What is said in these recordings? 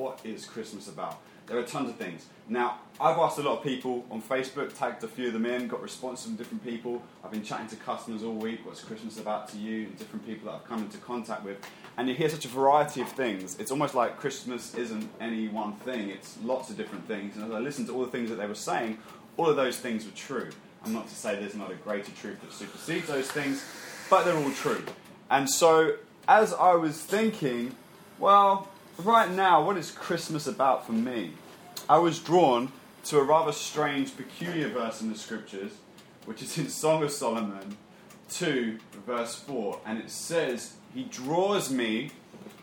what is Christmas about? There are tons of things. Now, I've asked a lot of people on Facebook, tagged a few of them in, got responses from different people. I've been chatting to customers all week, what's Christmas about to you, and different people that I've come into contact with. And you hear such a variety of things. It's almost like Christmas isn't any one thing, it's lots of different things. And as I listened to all the things that they were saying, all of those things were true. I'm not to say there's not a greater truth that supersedes those things, but they're all true. And so, as I was thinking, well, right now, what is Christmas about for me? I was drawn to a rather strange, peculiar verse in the scriptures, which is in Song of Solomon 2, verse 4. And it says, He draws me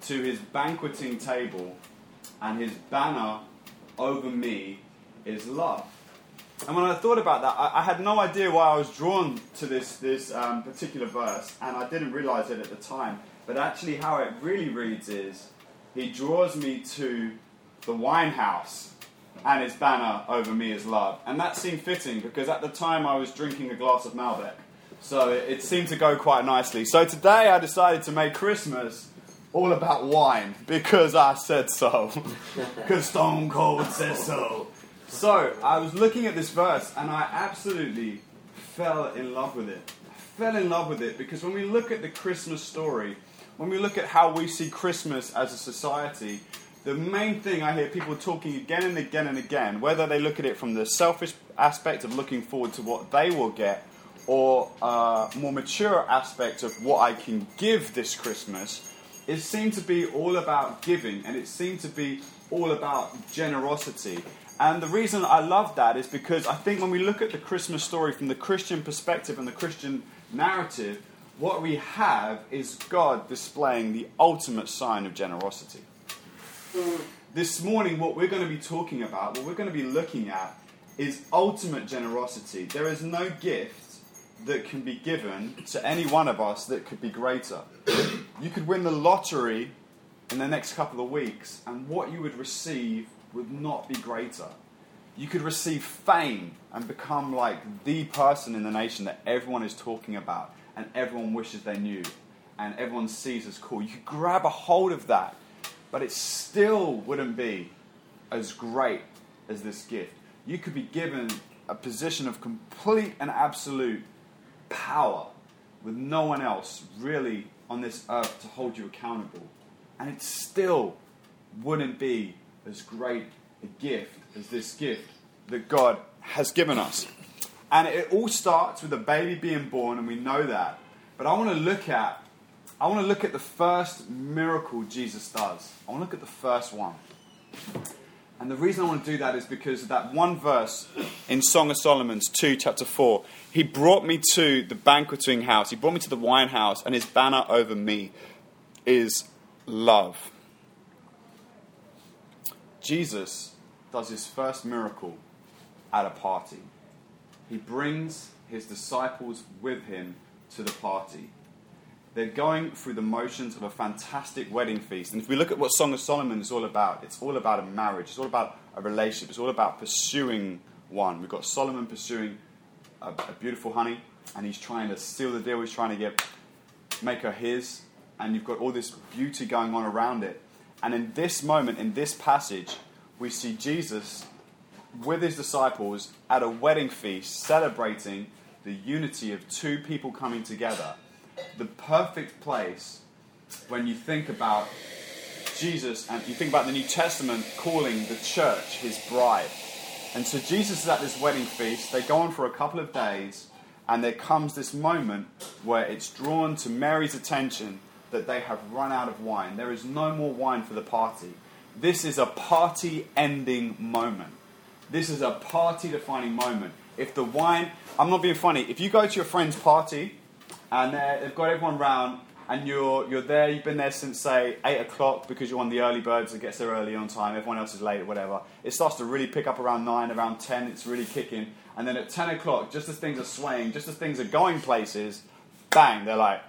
to his banqueting table, and his banner over me is love. And when I thought about that, I, I had no idea why I was drawn to this, this um, particular verse, and I didn't realize it at the time. But actually, how it really reads is He draws me to the wine house, and his banner over me is love. And that seemed fitting because at the time I was drinking a glass of Malbec. So it, it seemed to go quite nicely. So today I decided to make Christmas all about wine because I said so. Because Stone Cold says so. So I was looking at this verse and I absolutely fell in love with it. I fell in love with it because when we look at the Christmas story, when we look at how we see Christmas as a society, the main thing I hear people talking again and again and again, whether they look at it from the selfish aspect of looking forward to what they will get, or a more mature aspect of what I can give this Christmas, it seemed to be all about giving and it seemed to be all about generosity. And the reason I love that is because I think when we look at the Christmas story from the Christian perspective and the Christian narrative, what we have is God displaying the ultimate sign of generosity. This morning, what we're going to be talking about, what we're going to be looking at, is ultimate generosity. There is no gift that can be given to any one of us that could be greater. You could win the lottery in the next couple of weeks, and what you would receive would not be greater. You could receive fame and become like the person in the nation that everyone is talking about and everyone wishes they knew and everyone sees as cool. You grab a hold of that, but it still wouldn't be as great as this gift. You could be given a position of complete and absolute power with no one else really on this earth to hold you accountable. And it still wouldn't be as great a gift as this gift that God has given us. And it all starts with a baby being born, and we know that. But I want to look at I want to look at the first miracle Jesus does. I want to look at the first one. And the reason I want to do that is because of that one verse in Song of Solomon's 2, chapter 4. He brought me to the banqueting house, he brought me to the wine house, and his banner over me is love. Jesus does his first miracle at a party. He brings his disciples with him to the party. They're going through the motions of a fantastic wedding feast. And if we look at what Song of Solomon is all about, it's all about a marriage, it's all about a relationship, it's all about pursuing one. We've got Solomon pursuing a, a beautiful honey, and he's trying to seal the deal, he's trying to get make her his, and you've got all this beauty going on around it. And in this moment, in this passage, we see Jesus with his disciples at a wedding feast celebrating the unity of two people coming together the perfect place when you think about Jesus and you think about the New Testament calling the church his bride. And so Jesus is at this wedding feast. They go on for a couple of days, and there comes this moment where it's drawn to Mary's attention that they have run out of wine. There is no more wine for the party. This is a party ending moment. This is a party defining moment. If the wine, I'm not being funny, if you go to your friend's party and they've got everyone round, and you're you're there. You've been there since say eight o'clock because you're one of the early birds that gets there early on time. Everyone else is late or whatever. It starts to really pick up around nine, around ten. It's really kicking, and then at ten o'clock, just as things are swaying, just as things are going places, bang! They're like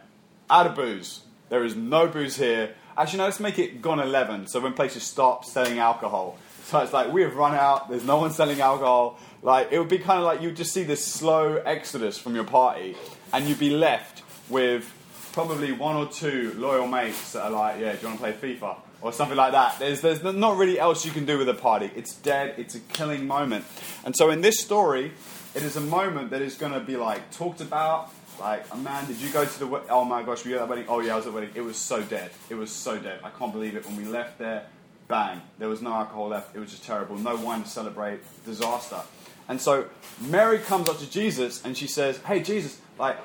out of booze. There is no booze here. Actually, no. Let's make it gone eleven. So when places stop selling alcohol. So it's like we have run out. There's no one selling alcohol. Like it would be kind of like you'd just see this slow exodus from your party, and you'd be left with probably one or two loyal mates that are like, yeah, do you want to play FIFA? or something like that. There's, there's not really else you can do with a party. It's dead, it's a killing moment. And so in this story, it is a moment that is going to be like talked about. Like, oh, man, did you go to the? Oh my gosh, were you at that wedding? Oh yeah, I was at the wedding. It was so dead. It was so dead. I can't believe it. When we left there, bang, there was no alcohol left. It was just terrible. No wine to celebrate. Disaster. And so Mary comes up to Jesus and she says, Hey, Jesus, like,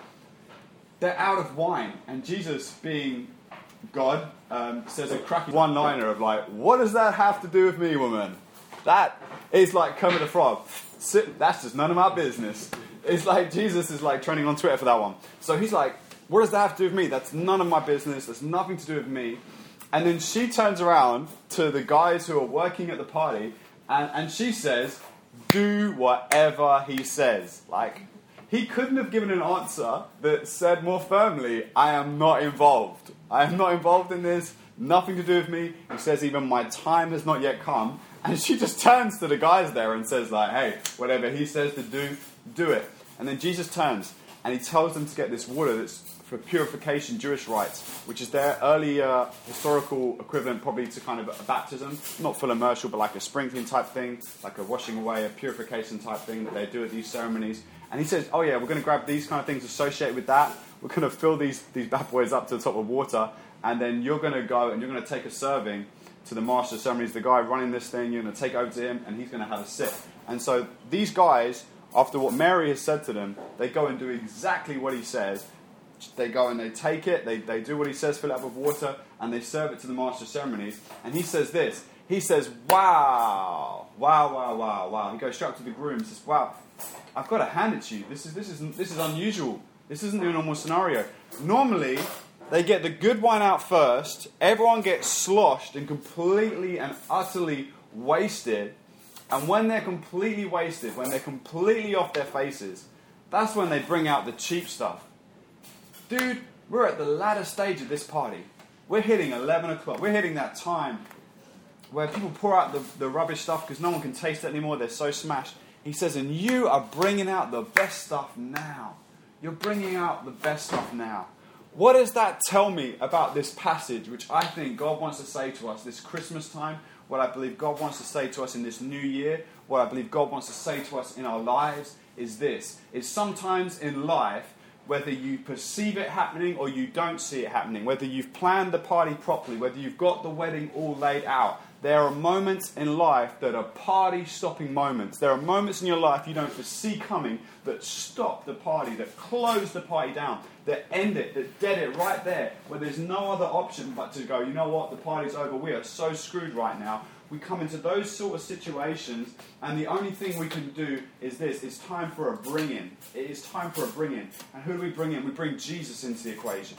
they're out of wine. And Jesus, being God, um, says a cracking one liner of, like, What does that have to do with me, woman? That is like Kermit the Frog. That's just none of my business. It's like Jesus is like trending on Twitter for that one. So he's like, What does that have to do with me? That's none of my business. That's nothing to do with me. And then she turns around to the guys who are working at the party and, and she says, Do whatever he says. Like, he couldn't have given an answer that said more firmly, I am not involved. I am not involved in this. Nothing to do with me. He says, Even my time has not yet come. And she just turns to the guys there and says, like, hey, whatever he says to do, do it. And then Jesus turns and he tells them to get this water that's for purification Jewish rites, which is their early uh, historical equivalent probably to kind of a baptism, not full immersion, but like a sprinkling type thing, like a washing away, a purification type thing that they do at these ceremonies. And he says, oh yeah, we're going to grab these kind of things associated with that. We're going to fill these, these bad boys up to the top of water, and then you're going to go and you're going to take a serving to the master of ceremonies, the guy running this thing, you're going to take over to him, and he's going to have a sip. And so these guys, after what Mary has said to them, they go and do exactly what he says, they go and they take it, they, they do what he says, fill it up with water, and they serve it to the master of ceremonies. And he says this He says, Wow, wow, wow, wow, wow. He goes straight up to the groom and says, Wow, I've got to hand it to you. This is, this is, this is unusual. This isn't the normal scenario. Normally, they get the good wine out first, everyone gets sloshed and completely and utterly wasted. And when they're completely wasted, when they're completely off their faces, that's when they bring out the cheap stuff. Dude, we're at the latter stage of this party. We're hitting 11 o'clock. We're hitting that time where people pour out the, the rubbish stuff because no one can taste it anymore. They're so smashed. He says, and you are bringing out the best stuff now. You're bringing out the best stuff now. What does that tell me about this passage, which I think God wants to say to us this Christmas time? What I believe God wants to say to us in this new year, what I believe God wants to say to us in our lives is this: is sometimes in life whether you perceive it happening or you don't see it happening, whether you've planned the party properly, whether you've got the wedding all laid out, there are moments in life that are party stopping moments. There are moments in your life you don't foresee coming that stop the party, that close the party down, that end it, that dead it right there, where there's no other option but to go, you know what, the party's over, we are so screwed right now we come into those sort of situations, and the only thing we can do is this it's time for a bring in. It is time for a bring in. And who do we bring in? We bring Jesus into the equation.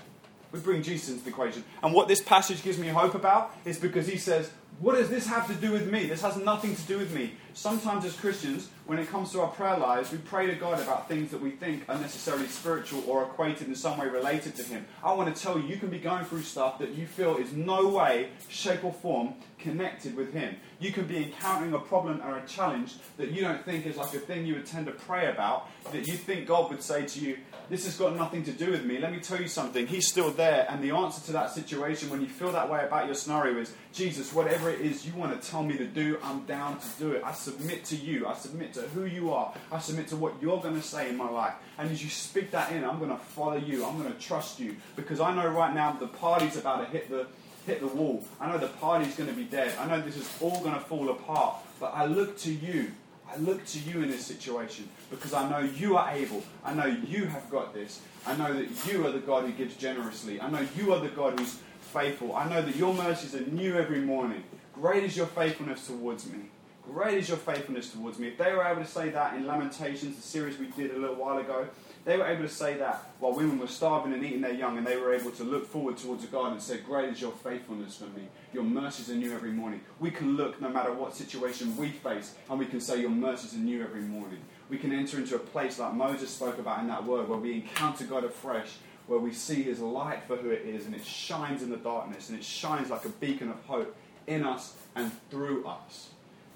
We bring Jesus into the equation. And what this passage gives me hope about is because he says, what does this have to do with me? This has nothing to do with me. Sometimes, as Christians, when it comes to our prayer lives, we pray to God about things that we think are necessarily spiritual or equated in some way related to Him. I want to tell you, you can be going through stuff that you feel is no way, shape, or form connected with Him. You can be encountering a problem or a challenge that you don't think is like a thing you would tend to pray about, that you think God would say to you, This has got nothing to do with me. Let me tell you something. He's still there. And the answer to that situation, when you feel that way about your scenario, is Jesus, whatever it is you want to tell me to do, I'm down to do it. I submit to you. I submit to who you are. I submit to what you're going to say in my life. And as you speak that in, I'm going to follow you. I'm going to trust you. Because I know right now the party's about to hit the hit the wall. I know the party's going to be dead. I know this is all going to fall apart. But I look to you. I look to you in this situation because I know you are able. I know you have got this. I know that you are the God who gives generously. I know you are the God who's faithful. I know that your mercies are new every morning. Great is your faithfulness towards me. Great is your faithfulness towards me. If they were able to say that in Lamentations, the series we did a little while ago, they were able to say that while women were starving and eating their young, and they were able to look forward towards a God and say, Great is your faithfulness for me. Your mercies are new every morning. We can look no matter what situation we face, and we can say, Your mercies are new every morning. We can enter into a place like Moses spoke about in that word, where we encounter God afresh, where we see his light for who it is, and it shines in the darkness, and it shines like a beacon of hope in us and through us.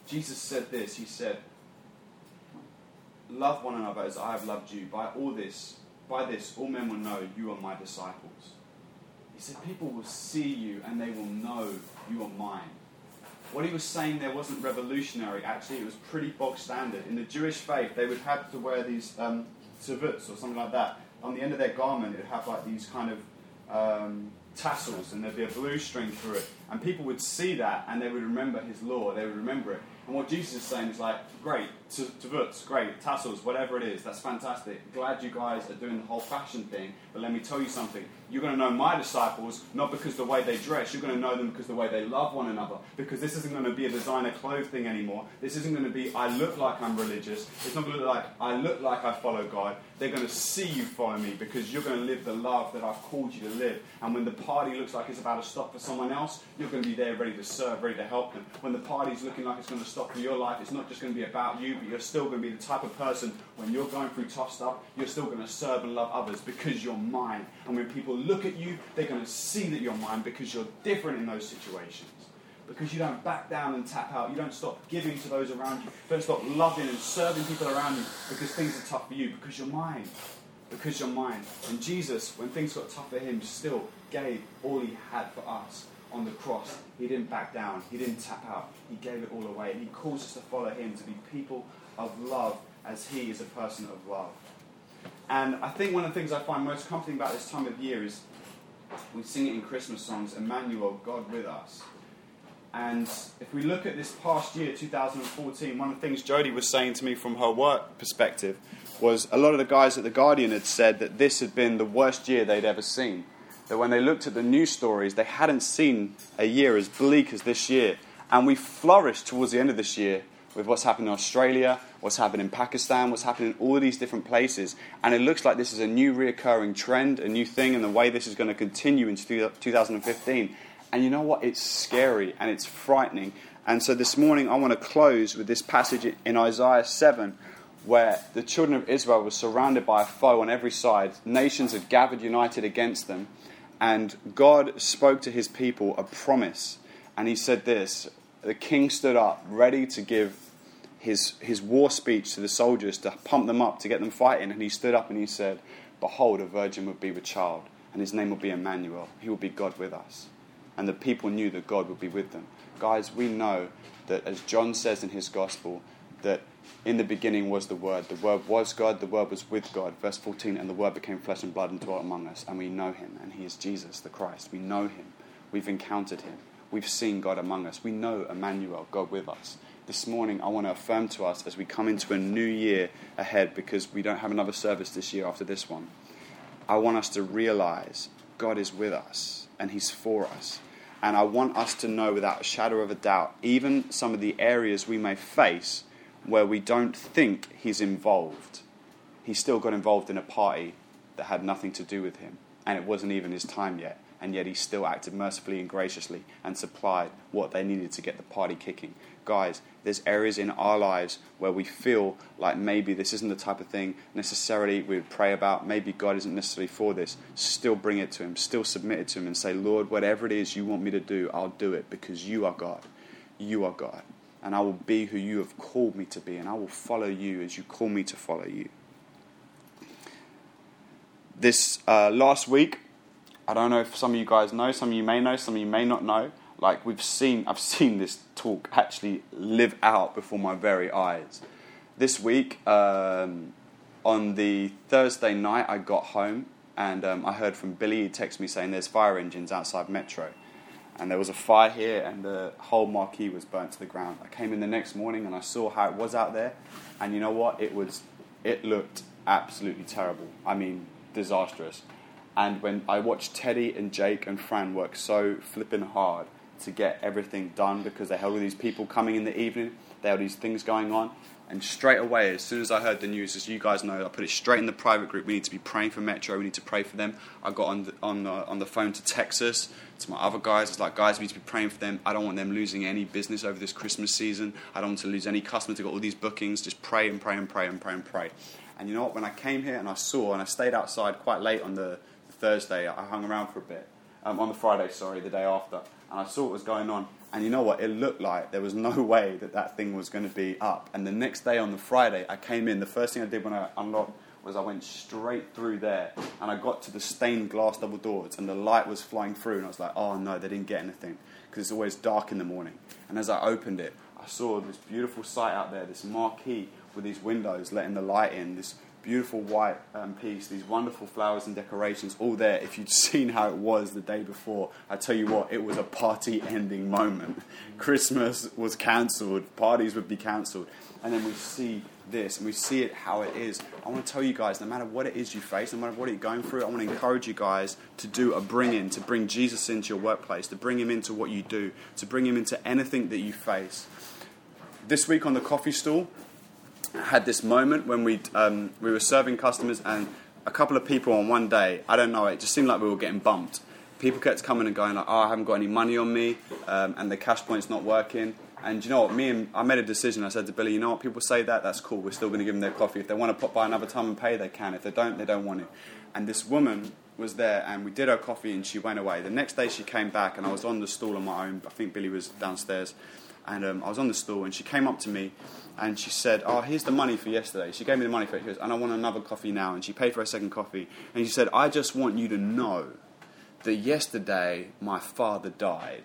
Jesus said this He said, Love one another as I have loved you. By all this, by this, all men will know you are my disciples. He said, People will see you and they will know you are mine. What he was saying there wasn't revolutionary, actually, it was pretty bog standard. In the Jewish faith, they would have to wear these um, or something like that. On the end of their garment, it would have like these kind of um, tassels and there'd be a blue string through it. And people would see that and they would remember his law, they would remember it. And what Jesus is saying is like, great, tavuts, great, tassels, whatever it is, that's fantastic. Glad you guys are doing the whole fashion thing, but let me tell you something. You're going to know my disciples not because the way they dress, you're going to know them because the way they love one another. Because this isn't going to be a designer clothes thing anymore. This isn't going to be, I look like I'm religious. It's not going to look like, I look like I follow God. They're going to see you follow me because you're going to live the love that I've called you to live. And when the party looks like it's about to stop for someone else, you're going to be there ready to serve, ready to help them. When the party's looking like it's going to stop for your life, it's not just going to be about you, but you're still going to be the type of person when you're going through tough stuff, you're still going to serve and love others because you're mine. And when people look at you, they're going to see that you're mine because you're different in those situations. Because you don't back down and tap out. You don't stop giving to those around you. You don't stop loving and serving people around you because things are tough for you. Because you're mine. Because you're mine. And Jesus, when things got tough for him, still gave all he had for us on the cross. He didn't back down. He didn't tap out. He gave it all away. And he calls us to follow him, to be people of love as he is a person of love. And I think one of the things I find most comforting about this time of year is we sing it in Christmas songs Emmanuel, God with us. And if we look at this past year, 2014, one of the things Jodie was saying to me from her work perspective was a lot of the guys at The Guardian had said that this had been the worst year they'd ever seen. That when they looked at the news stories, they hadn't seen a year as bleak as this year. And we flourished towards the end of this year with what's happened in Australia, what's happened in Pakistan, what's happened in all these different places. And it looks like this is a new reoccurring trend, a new thing, and the way this is going to continue into 2015. And you know what? It's scary and it's frightening. And so this morning I want to close with this passage in Isaiah 7 where the children of Israel were surrounded by a foe on every side. Nations had gathered united against them. And God spoke to his people a promise. And he said this The king stood up, ready to give his, his war speech to the soldiers to pump them up, to get them fighting. And he stood up and he said, Behold, a virgin would be with child, and his name will be Emmanuel. He will be God with us. And the people knew that God would be with them. Guys, we know that as John says in his gospel, that in the beginning was the Word. The Word was God, the Word was with God. Verse 14, and the Word became flesh and blood and dwelt among us. And we know him, and he is Jesus, the Christ. We know him. We've encountered him. We've seen God among us. We know Emmanuel, God with us this morning, I want to affirm to us as we come into a new year ahead, because we don't have another service this year after this one. I want us to realize God is with us and He's for us. And I want us to know without a shadow of a doubt, even some of the areas we may face where we don't think He's involved, He still got involved in a party that had nothing to do with Him, and it wasn't even His time yet and yet he still acted mercifully and graciously and supplied what they needed to get the party kicking guys, there's areas in our lives where we feel like maybe this isn't the type of thing necessarily we would pray about. Maybe God isn't necessarily for this. Still bring it to Him, still submit it to Him, and say, Lord, whatever it is you want me to do, I'll do it because you are God. You are God. And I will be who you have called me to be, and I will follow you as you call me to follow you. This uh, last week, I don't know if some of you guys know, some of you may know, some of you may not know like we've seen I've seen this talk actually live out before my very eyes. This week, um, on the Thursday night, I got home and um, I heard from Billy. He texted me saying there's fire engines outside Metro, and there was a fire here, and the whole marquee was burnt to the ground. I came in the next morning and I saw how it was out there, and you know what? It was it looked absolutely terrible. I mean, disastrous. And when I watched Teddy and Jake and Fran work so flipping hard to get everything done because they had all these people coming in the evening. They had these things going on. And straight away, as soon as I heard the news, as you guys know, I put it straight in the private group. We need to be praying for Metro. We need to pray for them. I got on the, on the, on the phone to Texas to my other guys. It's like, guys, we need to be praying for them. I don't want them losing any business over this Christmas season. I don't want to lose any customers. They've got all these bookings. Just pray and pray and pray and pray and pray. And you know what? When I came here and I saw, and I stayed outside quite late on the Thursday, I hung around for a bit. Um, on the Friday, sorry, the day after and I saw what was going on. And you know what? It looked like there was no way that that thing was going to be up. And the next day on the Friday, I came in. The first thing I did when I unlocked was I went straight through there and I got to the stained glass double doors and the light was flying through and I was like, oh no, they didn't get anything because it's always dark in the morning. And as I opened it, I saw this beautiful sight out there, this marquee with these windows letting the light in, this beautiful white um, piece, these wonderful flowers and decorations, all there. If you'd seen how it was the day before, I tell you what, it was a party ending moment. Christmas was cancelled, parties would be cancelled. And then we see this and we see it how it is. I want to tell you guys no matter what it is you face, no matter what you're going through, I want to encourage you guys to do a bring in, to bring Jesus into your workplace, to bring him into what you do, to bring him into anything that you face. This week on the coffee stall, had this moment when we um, we were serving customers and a couple of people on one day, I don't know, it just seemed like we were getting bumped. People kept coming and going like, "Oh, I haven't got any money on me," um, and the cash point's not working. And you know what? Me and I made a decision. I said to Billy, "You know what? People say that. That's cool. We're still going to give them their coffee. If they want to pop by another time and pay, they can. If they don't, they don't want it." And this woman was there, and we did her coffee, and she went away. The next day, she came back, and I was on the stool on my own. I think Billy was downstairs, and um, I was on the stool, and she came up to me and she said, "Oh, here's the money for yesterday." She gave me the money for it, goes, and I want another coffee now. And she paid for a second coffee, and she said, "I just want you to know that yesterday my father died."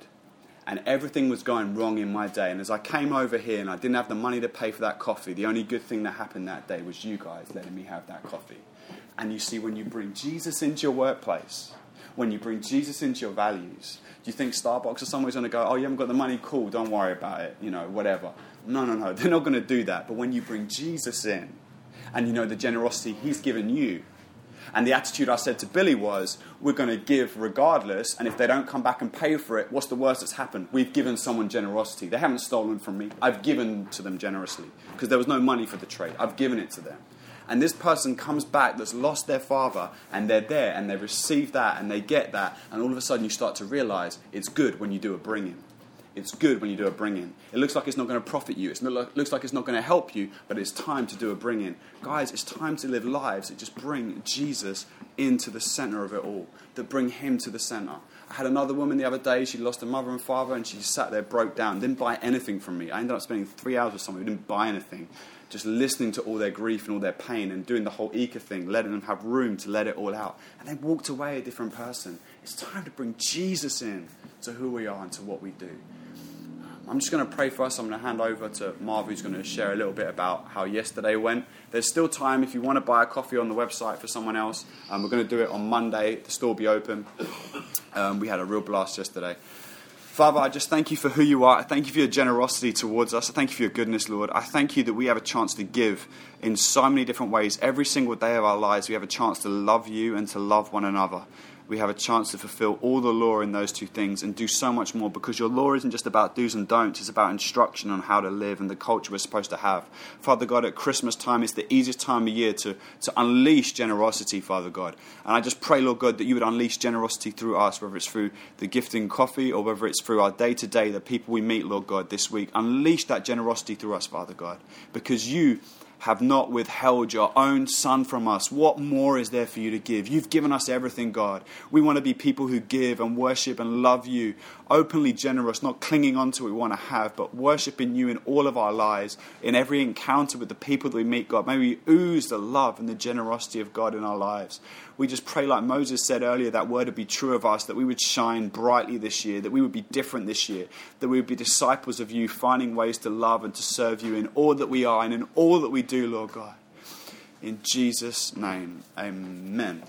And everything was going wrong in my day. And as I came over here and I didn't have the money to pay for that coffee, the only good thing that happened that day was you guys letting me have that coffee. And you see, when you bring Jesus into your workplace, when you bring Jesus into your values, do you think Starbucks or someone's going to go, oh, you haven't got the money? Cool, don't worry about it, you know, whatever. No, no, no, they're not going to do that. But when you bring Jesus in and you know the generosity he's given you, and the attitude I said to Billy was, we're going to give regardless, and if they don't come back and pay for it, what's the worst that's happened? We've given someone generosity. They haven't stolen from me. I've given to them generously because there was no money for the trade. I've given it to them. And this person comes back that's lost their father, and they're there, and they receive that, and they get that, and all of a sudden you start to realize it's good when you do a bringing. It's good when you do a bring in. It looks like it's not going to profit you. It looks like it's not going to help you, but it's time to do a bring in. Guys, it's time to live lives that just bring Jesus into the center of it all, that bring Him to the center. I had another woman the other day, she lost her mother and father, and she sat there, broke down, didn't buy anything from me. I ended up spending three hours with someone who didn't buy anything, just listening to all their grief and all their pain and doing the whole Ika thing, letting them have room to let it all out. And they walked away a different person. It's time to bring Jesus in to who we are and to what we do. I'm just going to pray for us. I'm going to hand over to Marv, who's going to share a little bit about how yesterday went. There's still time if you want to buy a coffee on the website for someone else. Um, we're going to do it on Monday. The store will be open. Um, we had a real blast yesterday. Father, I just thank you for who you are. I thank you for your generosity towards us. I thank you for your goodness, Lord. I thank you that we have a chance to give in so many different ways. Every single day of our lives, we have a chance to love you and to love one another we have a chance to fulfill all the law in those two things and do so much more because your law isn't just about do's and don'ts, it's about instruction on how to live and the culture we're supposed to have. Father God, at Christmas time, it's the easiest time of year to, to unleash generosity, Father God. And I just pray, Lord God, that you would unleash generosity through us, whether it's through the gifting coffee or whether it's through our day to day, the people we meet, Lord God, this week. Unleash that generosity through us, Father God, because you have not withheld your own Son from us. What more is there for you to give? You've given us everything, God. We want to be people who give and worship and love you, openly generous, not clinging on to what we want to have, but worshiping you in all of our lives, in every encounter with the people that we meet, God. May we ooze the love and the generosity of God in our lives. We just pray, like Moses said earlier, that word would be true of us, that we would shine brightly this year, that we would be different this year, that we would be disciples of you, finding ways to love and to serve you in all that we are and in all that we do, Lord God. In Jesus' name, amen.